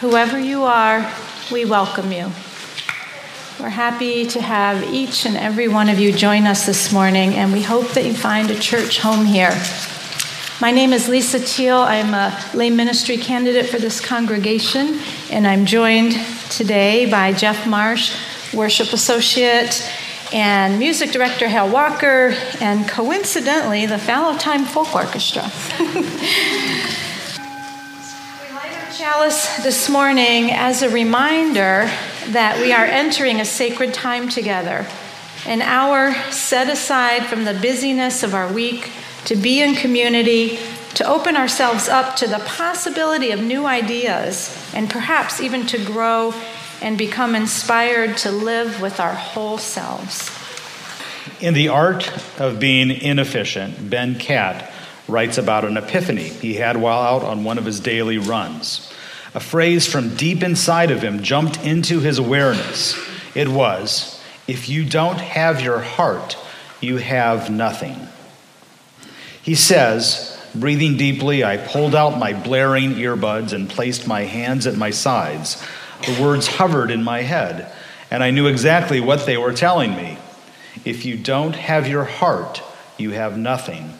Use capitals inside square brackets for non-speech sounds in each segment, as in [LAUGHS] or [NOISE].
Whoever you are, we welcome you. We're happy to have each and every one of you join us this morning, and we hope that you find a church home here. My name is Lisa Teal. I'm a lay ministry candidate for this congregation, and I'm joined today by Jeff Marsh, worship associate, and music director Hal Walker, and coincidentally, the Fallow Time Folk Orchestra. [LAUGHS] chalice this morning as a reminder that we are entering a sacred time together, an hour set aside from the busyness of our week to be in community, to open ourselves up to the possibility of new ideas, and perhaps even to grow and become inspired to live with our whole selves. In The Art of Being Inefficient, Ben Katt writes about an epiphany he had while out on one of his daily runs. A phrase from deep inside of him jumped into his awareness. It was, If you don't have your heart, you have nothing. He says, Breathing deeply, I pulled out my blaring earbuds and placed my hands at my sides. The words hovered in my head, and I knew exactly what they were telling me. If you don't have your heart, you have nothing.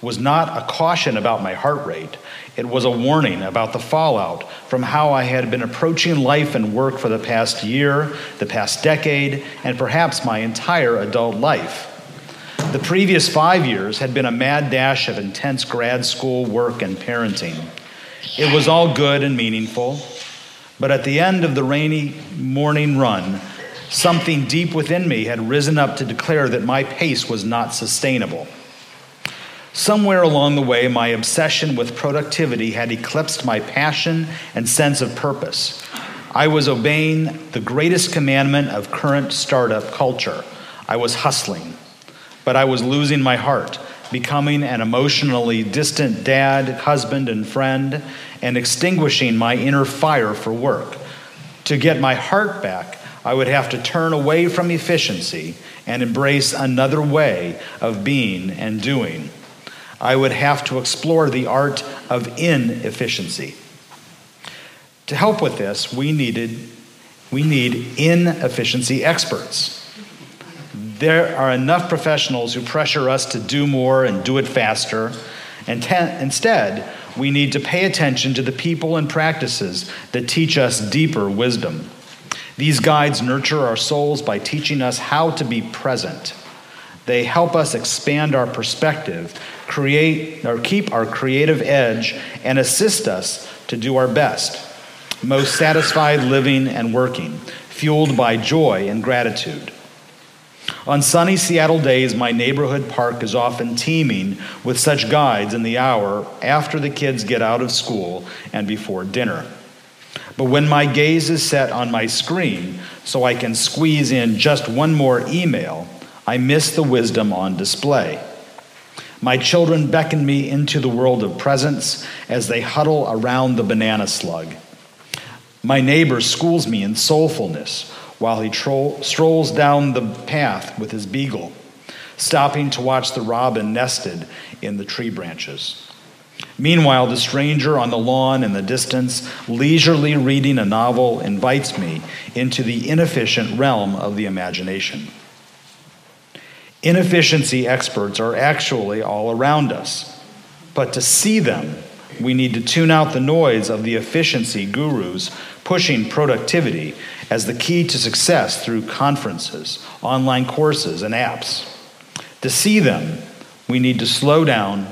Was not a caution about my heart rate. It was a warning about the fallout from how I had been approaching life and work for the past year, the past decade, and perhaps my entire adult life. The previous five years had been a mad dash of intense grad school work and parenting. It was all good and meaningful, but at the end of the rainy morning run, something deep within me had risen up to declare that my pace was not sustainable. Somewhere along the way, my obsession with productivity had eclipsed my passion and sense of purpose. I was obeying the greatest commandment of current startup culture. I was hustling, but I was losing my heart, becoming an emotionally distant dad, husband, and friend, and extinguishing my inner fire for work. To get my heart back, I would have to turn away from efficiency and embrace another way of being and doing. I would have to explore the art of inefficiency. To help with this, we needed we need inefficiency experts. There are enough professionals who pressure us to do more and do it faster. And te- instead, we need to pay attention to the people and practices that teach us deeper wisdom. These guides nurture our souls by teaching us how to be present. They help us expand our perspective create or keep our creative edge and assist us to do our best, most satisfied living and working, fueled by joy and gratitude. On sunny Seattle days, my neighborhood park is often teeming with such guides in the hour after the kids get out of school and before dinner. But when my gaze is set on my screen so I can squeeze in just one more email, I miss the wisdom on display. My children beckon me into the world of presence as they huddle around the banana slug. My neighbor schools me in soulfulness while he tro- strolls down the path with his beagle, stopping to watch the robin nested in the tree branches. Meanwhile, the stranger on the lawn in the distance, leisurely reading a novel, invites me into the inefficient realm of the imagination. Inefficiency experts are actually all around us. But to see them, we need to tune out the noise of the efficiency gurus pushing productivity as the key to success through conferences, online courses, and apps. To see them, we need to slow down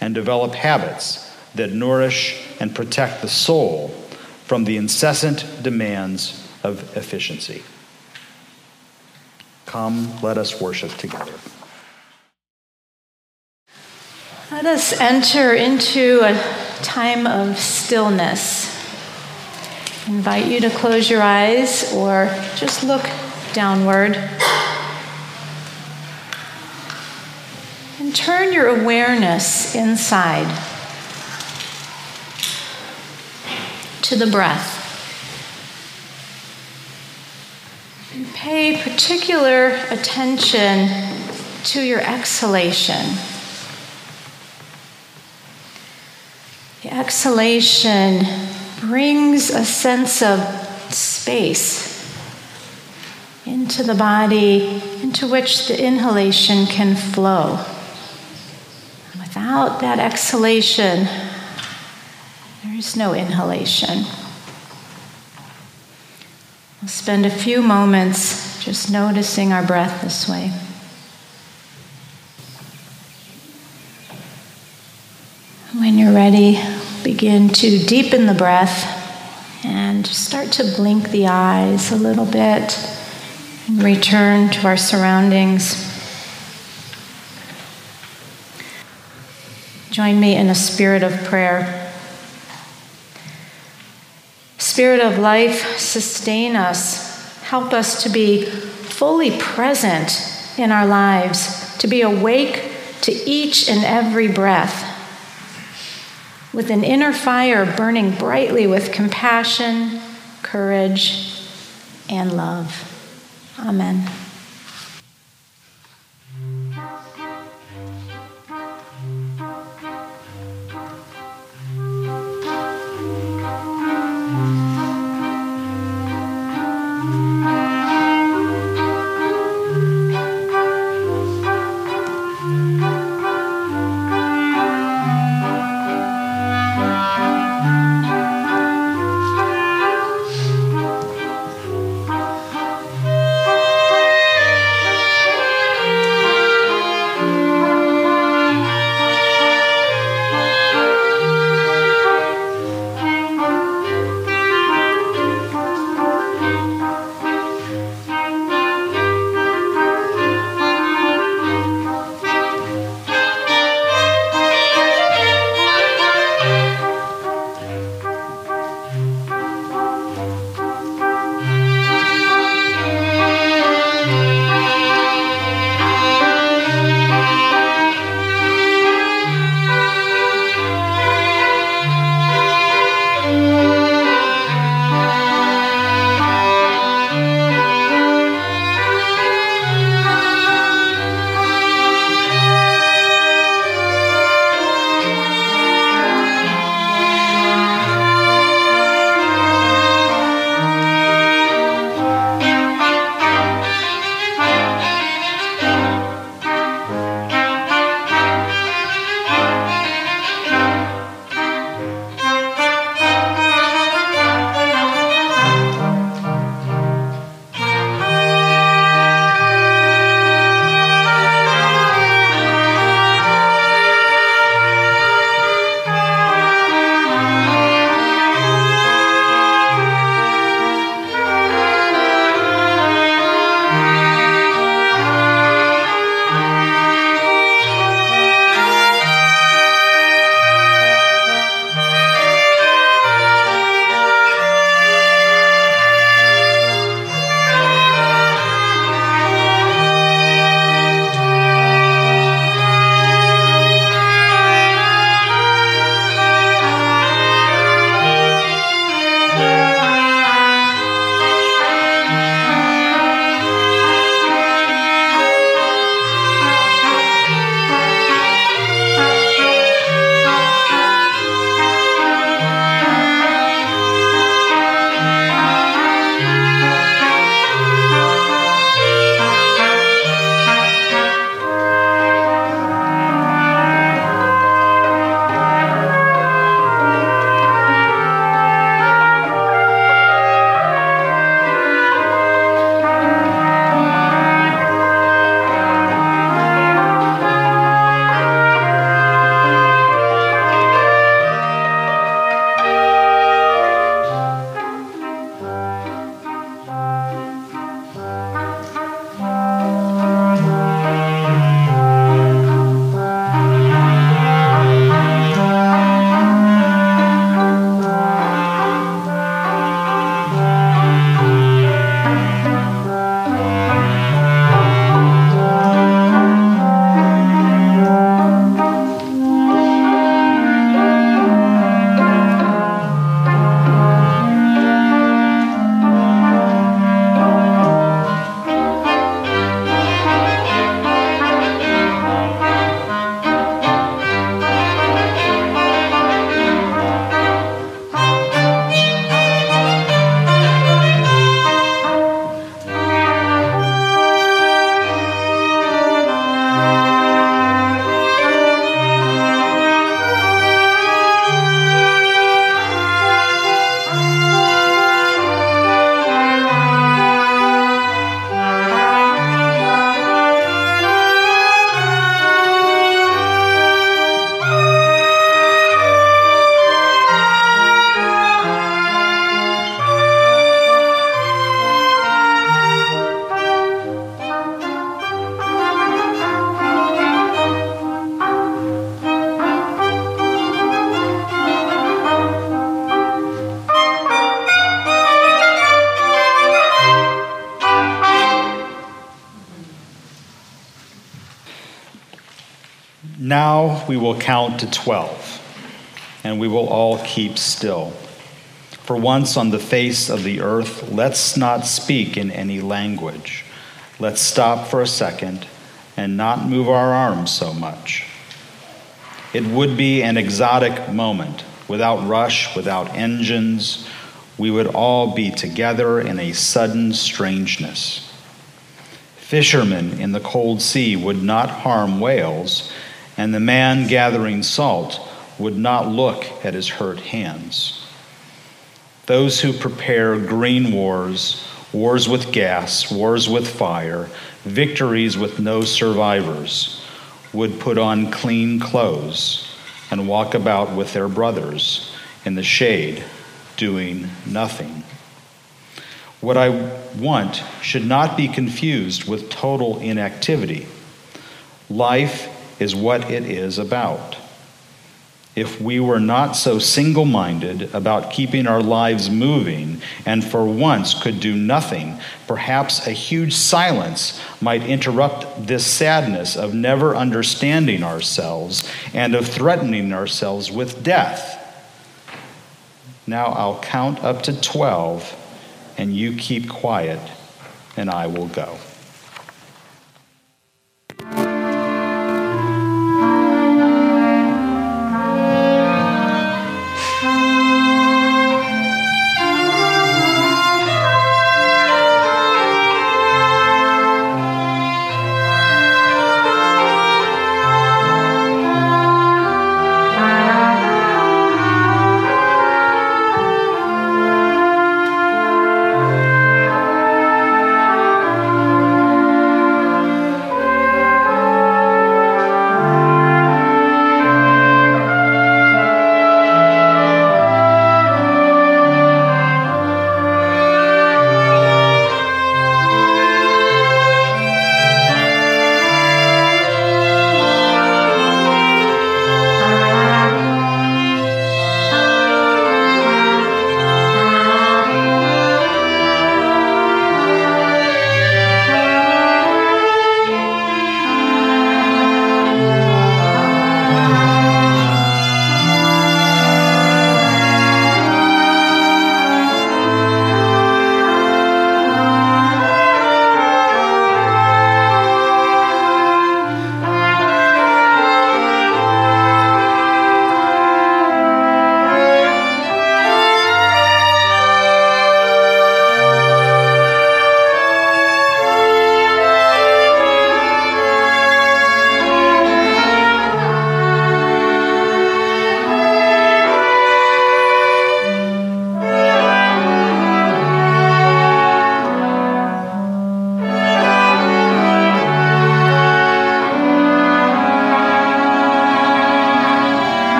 and develop habits that nourish and protect the soul from the incessant demands of efficiency. Come, let us worship together. Let us enter into a time of stillness. I invite you to close your eyes or just look downward. And turn your awareness inside to the breath. Pay particular attention to your exhalation. The exhalation brings a sense of space into the body into which the inhalation can flow. Without that exhalation, there is no inhalation. We'll spend a few moments just noticing our breath this way. When you're ready, begin to deepen the breath and start to blink the eyes a little bit and return to our surroundings. Join me in a spirit of prayer. Spirit of life, sustain us. Help us to be fully present in our lives, to be awake to each and every breath, with an inner fire burning brightly with compassion, courage, and love. Amen. Will count to 12, and we will all keep still. For once on the face of the earth, let's not speak in any language. Let's stop for a second and not move our arms so much. It would be an exotic moment, without rush, without engines. We would all be together in a sudden strangeness. Fishermen in the cold sea would not harm whales, and the man gathering salt would not look at his hurt hands. Those who prepare green wars, wars with gas, wars with fire, victories with no survivors, would put on clean clothes and walk about with their brothers in the shade, doing nothing. What I want should not be confused with total inactivity. Life is what it is about if we were not so single minded about keeping our lives moving and for once could do nothing, perhaps a huge silence might interrupt this sadness of never understanding ourselves and of threatening ourselves with death. Now I'll count up to 12, and you keep quiet, and I will go.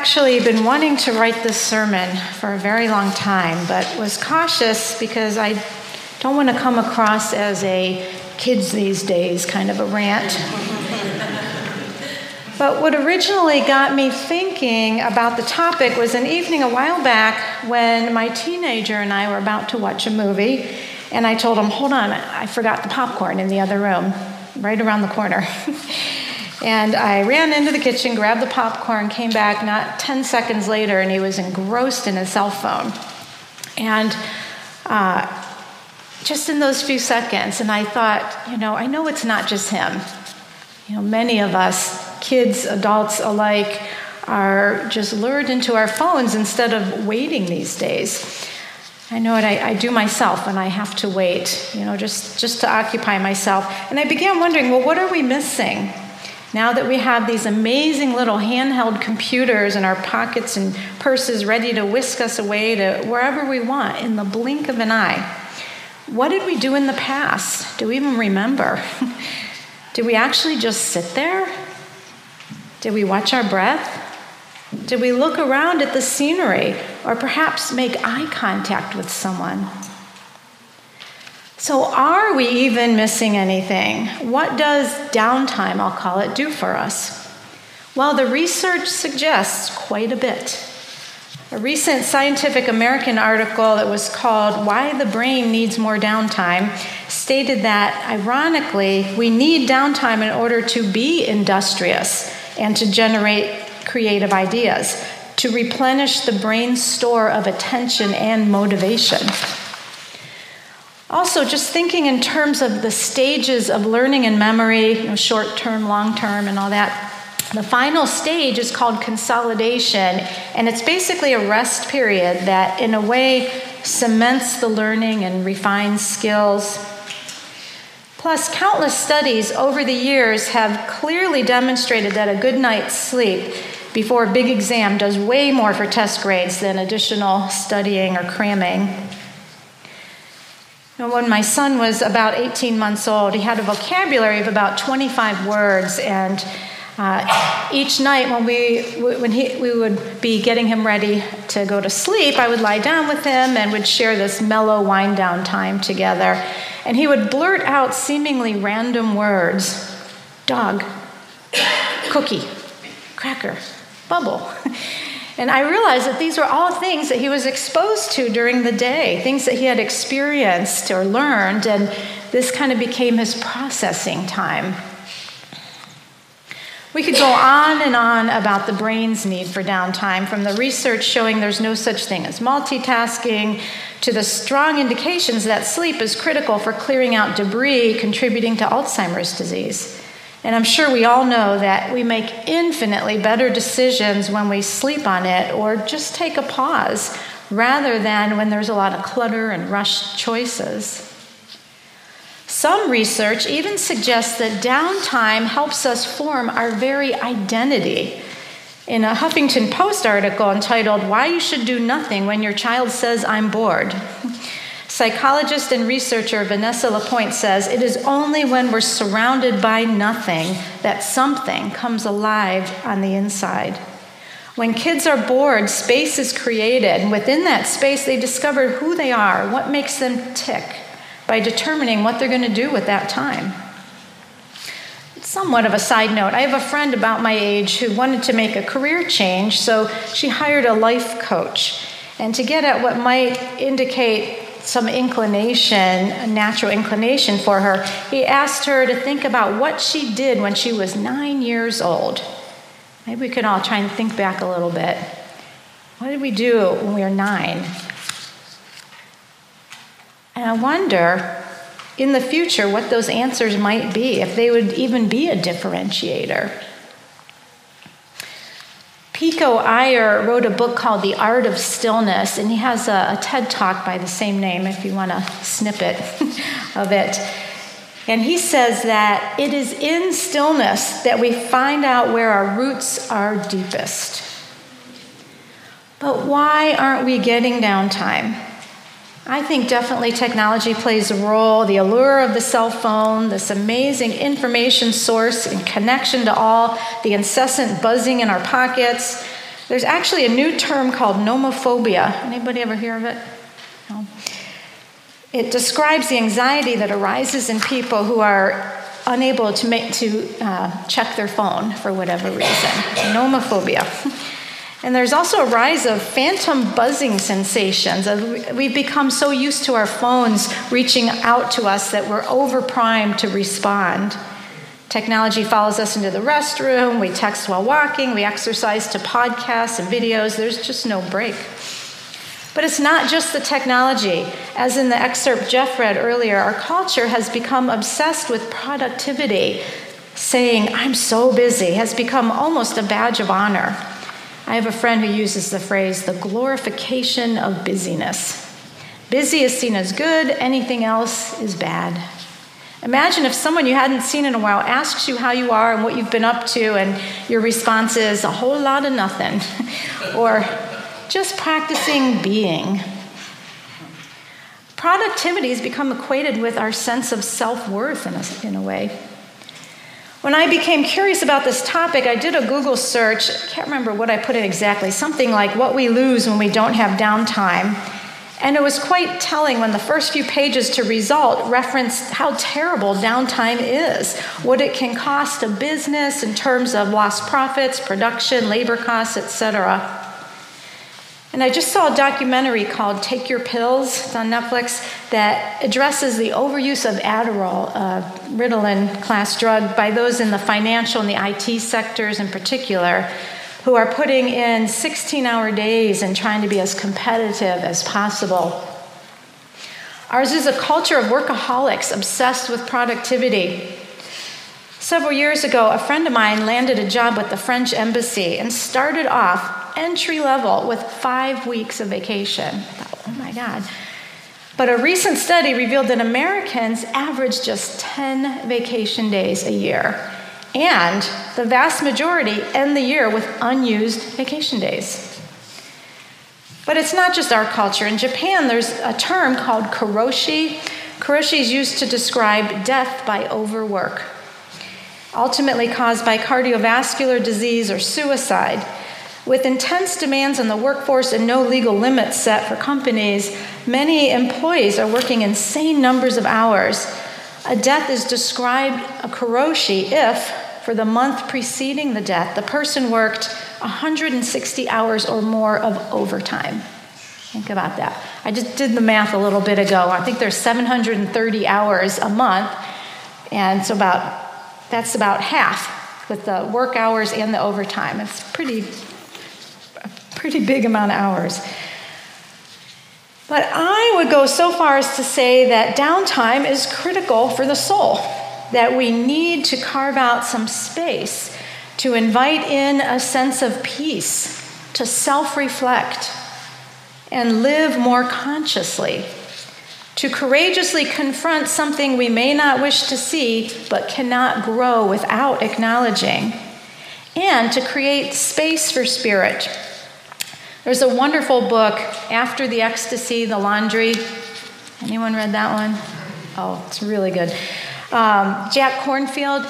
Actually been wanting to write this sermon for a very long time, but was cautious because I don't want to come across as a kids these days kind of a rant. [LAUGHS] But what originally got me thinking about the topic was an evening a while back when my teenager and I were about to watch a movie, and I told him, Hold on, I forgot the popcorn in the other room, right around the corner. [LAUGHS] and I ran into the kitchen, grabbed the popcorn, came back not 10 seconds later, and he was engrossed in his cell phone. And uh, just in those few seconds, and I thought, you know, I know it's not just him. You know, many of us kids, adults alike, are just lured into our phones instead of waiting these days. I know what I, I, do myself when I have to wait, you know, just, just to occupy myself. And I began wondering, well, what are we missing? Now that we have these amazing little handheld computers in our pockets and purses ready to whisk us away to wherever we want in the blink of an eye, what did we do in the past? Do we even remember? [LAUGHS] did we actually just sit there did we watch our breath? Did we look around at the scenery or perhaps make eye contact with someone? So, are we even missing anything? What does downtime, I'll call it, do for us? Well, the research suggests quite a bit. A recent Scientific American article that was called Why the Brain Needs More Downtime stated that, ironically, we need downtime in order to be industrious and to generate creative ideas, to replenish the brain's store of attention and motivation. Also, just thinking in terms of the stages of learning and memory, you know, short term, long term, and all that. The final stage is called consolidation, and it's basically a rest period that, in a way, cements the learning and refines skills Plus, countless studies over the years have clearly demonstrated that a good night's sleep before a big exam does way more for test grades than additional studying or cramming. When my son was about 18 months old, he had a vocabulary of about 25 words, and uh, each night when we when he, we would be getting him ready to go to sleep, I would lie down with him and would share this mellow wind down time together and he would blurt out seemingly random words dog, cookie, cracker, bubble. [LAUGHS] And I realized that these were all things that he was exposed to during the day, things that he had experienced or learned, and this kind of became his processing time. We could go on and on about the brain's need for downtime, from the research showing there's no such thing as multitasking to the strong indications that sleep is critical for clearing out debris contributing to Alzheimer's disease. And I'm sure we all know that we make infinitely better decisions when we sleep on it or just take a pause rather than when there's a lot of clutter and rushed choices. Some research even suggests that downtime helps us form our very identity in a Huffington Post article entitled Why You Should Do Nothing When Your Child Says I'm Bored. Psychologist and researcher Vanessa LaPointe says it is only when we're surrounded by nothing that something comes alive on the inside. When kids are bored, space is created, and within that space, they discover who they are, what makes them tick, by determining what they're going to do with that time somewhat of a side note. I have a friend about my age who wanted to make a career change, so she hired a life coach. And to get at what might indicate some inclination, a natural inclination for her, he asked her to think about what she did when she was nine years old. Maybe we can all try and think back a little bit. What did we do when we were nine? And I wonder in the future what those answers might be, if they would even be a differentiator. Pico Iyer wrote a book called The Art of Stillness, and he has a, a TED talk by the same name if you want a snippet [LAUGHS] of it. And he says that it is in stillness that we find out where our roots are deepest. But why aren't we getting downtime? I think definitely technology plays a role. The allure of the cell phone, this amazing information source and connection to all, the incessant buzzing in our pockets. There's actually a new term called nomophobia. Anybody ever hear of it? No. It describes the anxiety that arises in people who are unable to make to uh, check their phone for whatever reason. Nomophobia. [LAUGHS] And there's also a rise of phantom buzzing sensations. Uh, we've become so used to our phones reaching out to us that we're overprimed to respond. Technology follows us into the restroom, we text while walking, we exercise to podcasts and videos. There's just no break. But it's not just the technology. As in the excerpt Jeff read earlier, our culture has become obsessed with productivity. Saying, I'm so busy, has become almost a badge of honor. I have a friend who uses the phrase, the glorification of busyness. Busy is seen as good, anything else is bad. Imagine if someone you hadn't seen in a while asks you how you are and what you've been up to, and your response is a whole lot of nothing. [LAUGHS] or just practicing being. Productivity has become equated with our sense of self worth in a, in a way. When I became curious about this topic, I did a Google search. I can't remember what I put in exactly, something like what we lose when we don't have downtime. And it was quite telling when the first few pages to result referenced how terrible downtime is, what it can cost a business in terms of lost profits, production, labor costs, etc. And I just saw a documentary called Take Your Pills, it's on Netflix, that addresses the overuse of Adderall, a Ritalin class drug, by those in the financial and the IT sectors in particular, who are putting in 16 hour days and trying to be as competitive as possible. Ours is a culture of workaholics obsessed with productivity. Several years ago, a friend of mine landed a job with the French embassy and started off entry level with five weeks of vacation. Thought, oh my God. But a recent study revealed that Americans average just 10 vacation days a year. And the vast majority end the year with unused vacation days. But it's not just our culture. In Japan, there's a term called karoshi. Karoshi is used to describe death by overwork, ultimately caused by cardiovascular disease or suicide. With intense demands on the workforce and no legal limits set for companies, many employees are working insane numbers of hours. A death is described a karoshi if, for the month preceding the death, the person worked 160 hours or more of overtime. Think about that. I just did the math a little bit ago. I think there's 730 hours a month, and so about that's about half with the work hours and the overtime. It's pretty a pretty big amount of hours. But I would go so far as to say that downtime is critical for the soul, that we need to carve out some space to invite in a sense of peace, to self reflect, and live more consciously, to courageously confront something we may not wish to see but cannot grow without acknowledging, and to create space for spirit there's a wonderful book, After the Ecstasy, The Laundry. Anyone read that one? Oh, it's really good. Um, Jack Kornfield,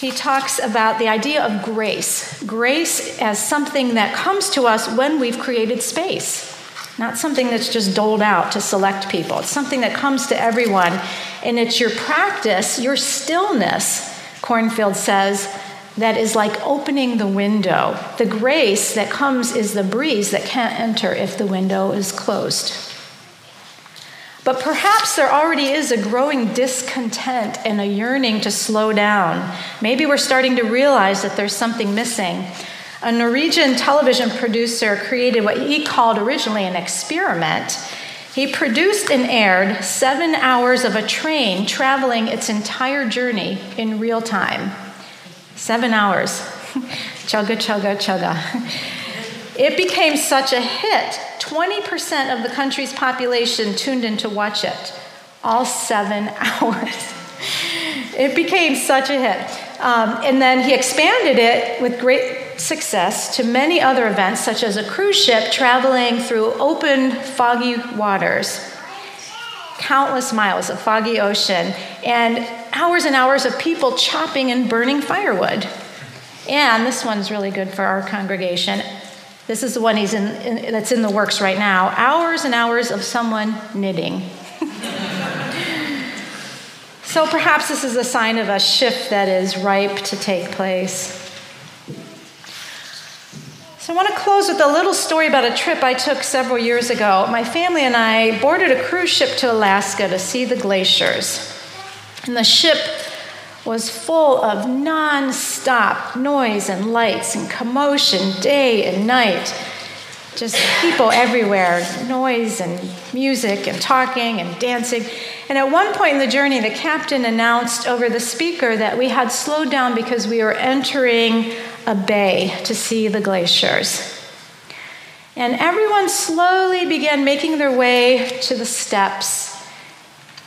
he talks about the idea of grace. Grace as something that comes to us when we've created space, not something that's just doled out to select people. It's something that comes to everyone, and it's your practice, your stillness, Kornfield says, that is like opening the window. The grace that comes is the breeze that can't enter if the window is closed. But perhaps there already is a growing discontent and a yearning to slow down. Maybe we're starting to realize that there's something missing. A Norwegian television producer created what he called originally an experiment. He produced and aired seven hours of a train traveling its entire journey in real time. Seven hours. [LAUGHS] chugga, chugga, chugga. It became such a hit. 20% of the country's population tuned in to watch it. All seven [LAUGHS] hours. It became such a hit. Um, and then he expanded it with great success to many other events, such as a cruise ship traveling through open, foggy waters, countless miles of foggy ocean, and hours and hours of people chopping and burning firewood. And this one's really good for our congregation. This is the one he's in, in that's in the works right now. Hours and hours of someone knitting. [LAUGHS] So perhaps this is a sign of a shift that is ripe to take place. I want to close with a little story about a trip I took several years ago. My family and I boarded a cruise ship to Alaska to see the glaciers. And the ship was full of non-stop noise and lights and commotion day and night. Just people everywhere, noise and music and talking and dancing. And at one point in the journey, the captain announced over the speaker that we had slowed down because we were entering a bay to see the glaciers. And everyone slowly began making their way to the steps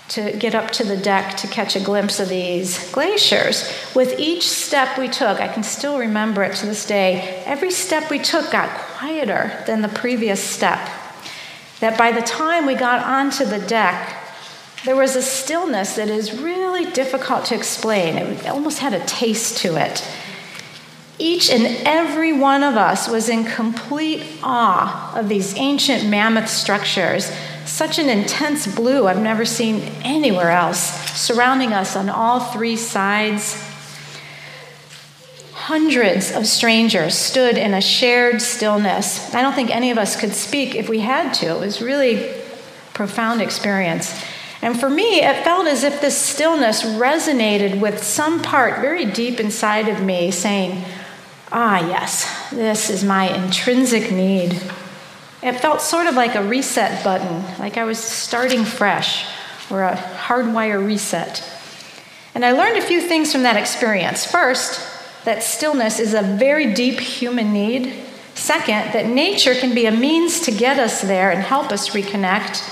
to get up to the deck to catch a glimpse of these glaciers. With each step we took, I can still remember it to this day, every step we took got quieter than the previous step. That by the time we got onto the deck, there was a stillness that is really difficult to explain. It almost had a taste to it. Each and every one of us was in complete awe of these ancient mammoth structures such an intense blue I've never seen anywhere else, surrounding us on all three sides. Hundreds of strangers stood in a shared stillness. I don't think any of us could speak if we had to. It was really profound experience. And for me, it felt as if this stillness resonated with some part very deep inside of me saying, Ah, yes, this is my intrinsic need. It felt sort of like a reset button, like I was starting fresh or a hardwire reset. And I learned a few things from that experience. First, that stillness is a very deep human need. Second, that nature can be a means to get us there and help us reconnect.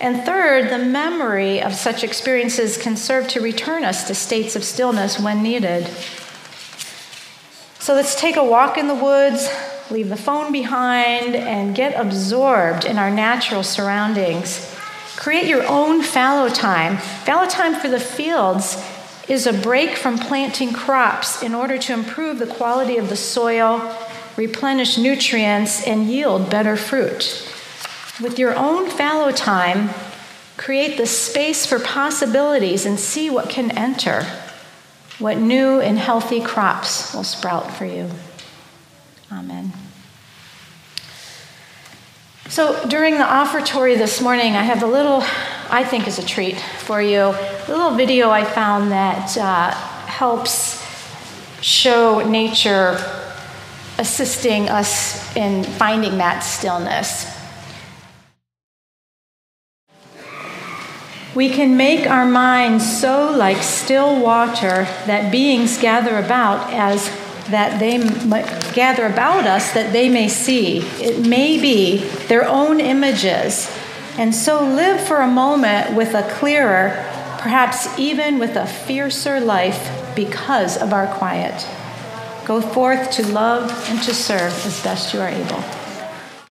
And third, the memory of such experiences can serve to return us to states of stillness when needed. So let's take a walk in the woods, leave the phone behind, and get absorbed in our natural surroundings. Create your own fallow time. Fallow time for the fields is a break from planting crops in order to improve the quality of the soil, replenish nutrients, and yield better fruit. With your own fallow time, create the space for possibilities and see what can enter, what new and healthy crops will sprout for you. Amen. So during the offertory this morning, I have a little, I think is a treat for you, a little video I found that uh, helps show nature assisting us in finding that stillness. We can make our minds so like still water that beings gather about as that they gather about us that they may see. It may be their own images. And so live for a moment with a clearer, perhaps even with a fiercer life because of our quiet. Go forth to love and to serve as best you are able.